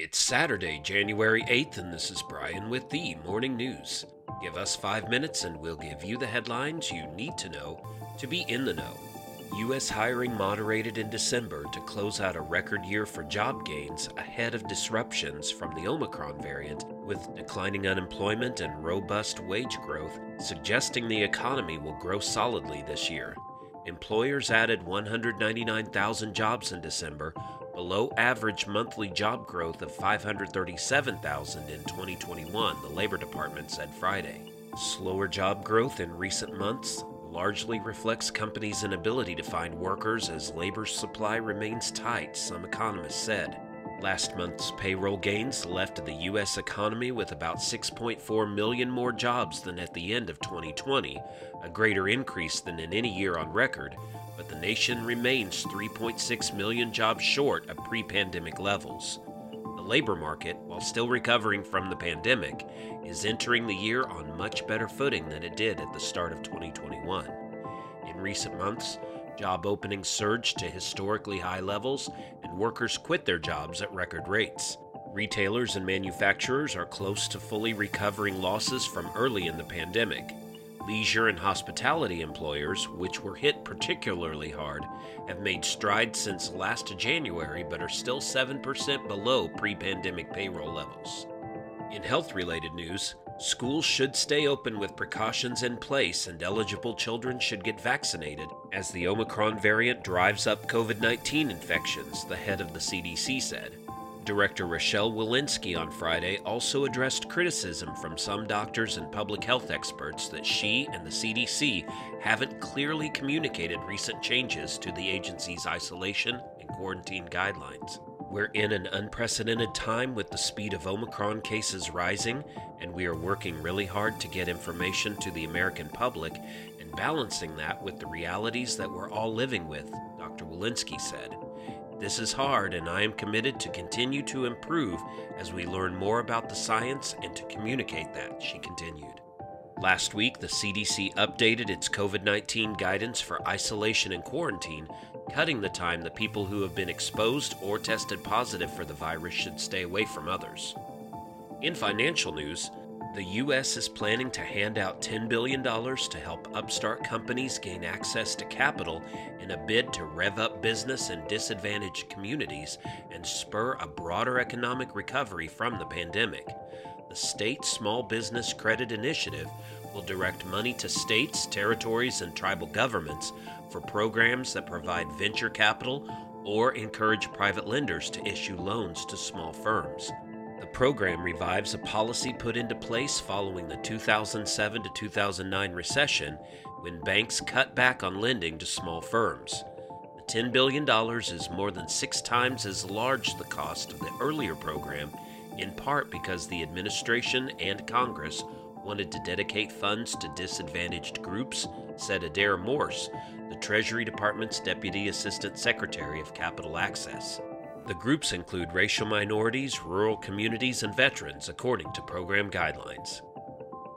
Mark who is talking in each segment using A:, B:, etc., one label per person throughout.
A: It's Saturday, January 8th, and this is Brian with the Morning News. Give us five minutes and we'll give you the headlines you need to know to be in the know. U.S. hiring moderated in December to close out a record year for job gains ahead of disruptions from the Omicron variant, with declining unemployment and robust wage growth, suggesting the economy will grow solidly this year. Employers added 199,000 jobs in December, below average monthly job growth of 537,000 in 2021, the Labor Department said Friday. Slower job growth in recent months largely reflects companies' inability to find workers as labor supply remains tight, some economists said. Last month's payroll gains left the U.S. economy with about 6.4 million more jobs than at the end of 2020, a greater increase than in any year on record, but the nation remains 3.6 million jobs short of pre pandemic levels. The labor market, while still recovering from the pandemic, is entering the year on much better footing than it did at the start of 2021. In recent months, job openings surged to historically high levels, and workers quit their jobs at record rates. Retailers and manufacturers are close to fully recovering losses from early in the pandemic. Leisure and hospitality employers, which were hit particularly hard, have made strides since last January but are still 7% below pre pandemic payroll levels. In health related news, schools should stay open with precautions in place and eligible children should get vaccinated as the Omicron variant drives up COVID 19 infections, the head of the CDC said. Director Rochelle Walensky on Friday also addressed criticism from some doctors and public health experts that she and the CDC haven't clearly communicated recent changes to the agency's isolation and quarantine guidelines. We're in an unprecedented time with the speed of Omicron cases rising, and we are working really hard to get information to the American public and balancing that with the realities that we're all living with, Dr. Walensky said. This is hard, and I am committed to continue to improve as we learn more about the science and to communicate that, she continued. Last week, the CDC updated its COVID 19 guidance for isolation and quarantine, cutting the time the people who have been exposed or tested positive for the virus should stay away from others. In financial news, the U.S. is planning to hand out $10 billion to help upstart companies gain access to capital in a bid to rev up business in disadvantaged communities and spur a broader economic recovery from the pandemic. The State Small Business Credit Initiative will direct money to states, territories, and tribal governments for programs that provide venture capital or encourage private lenders to issue loans to small firms. The program revives a policy put into place following the 2007 to 2009 recession when banks cut back on lending to small firms. The $10 billion is more than six times as large the cost of the earlier program, in part because the administration and Congress wanted to dedicate funds to disadvantaged groups, said Adair Morse, the Treasury Department's Deputy Assistant Secretary of Capital Access. The groups include racial minorities, rural communities, and veterans, according to program guidelines.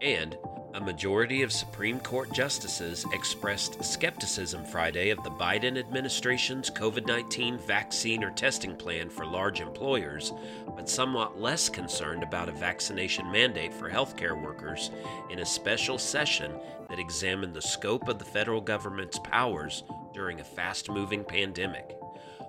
A: And a majority of Supreme Court justices expressed skepticism Friday of the Biden administration's COVID 19 vaccine or testing plan for large employers, but somewhat less concerned about a vaccination mandate for healthcare workers in a special session that examined the scope of the federal government's powers during a fast moving pandemic.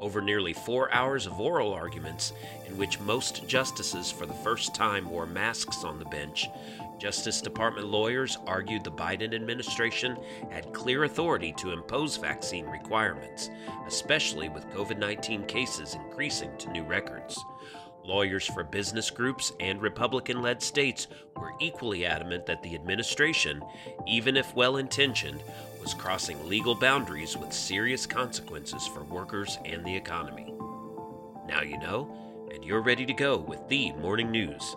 A: Over nearly four hours of oral arguments in which most justices for the first time wore masks on the bench, Justice Department lawyers argued the Biden administration had clear authority to impose vaccine requirements, especially with COVID 19 cases increasing to new records. Lawyers for business groups and Republican led states were equally adamant that the administration, even if well intentioned, was crossing legal boundaries with serious consequences for workers and the economy. Now you know, and you're ready to go with the morning news.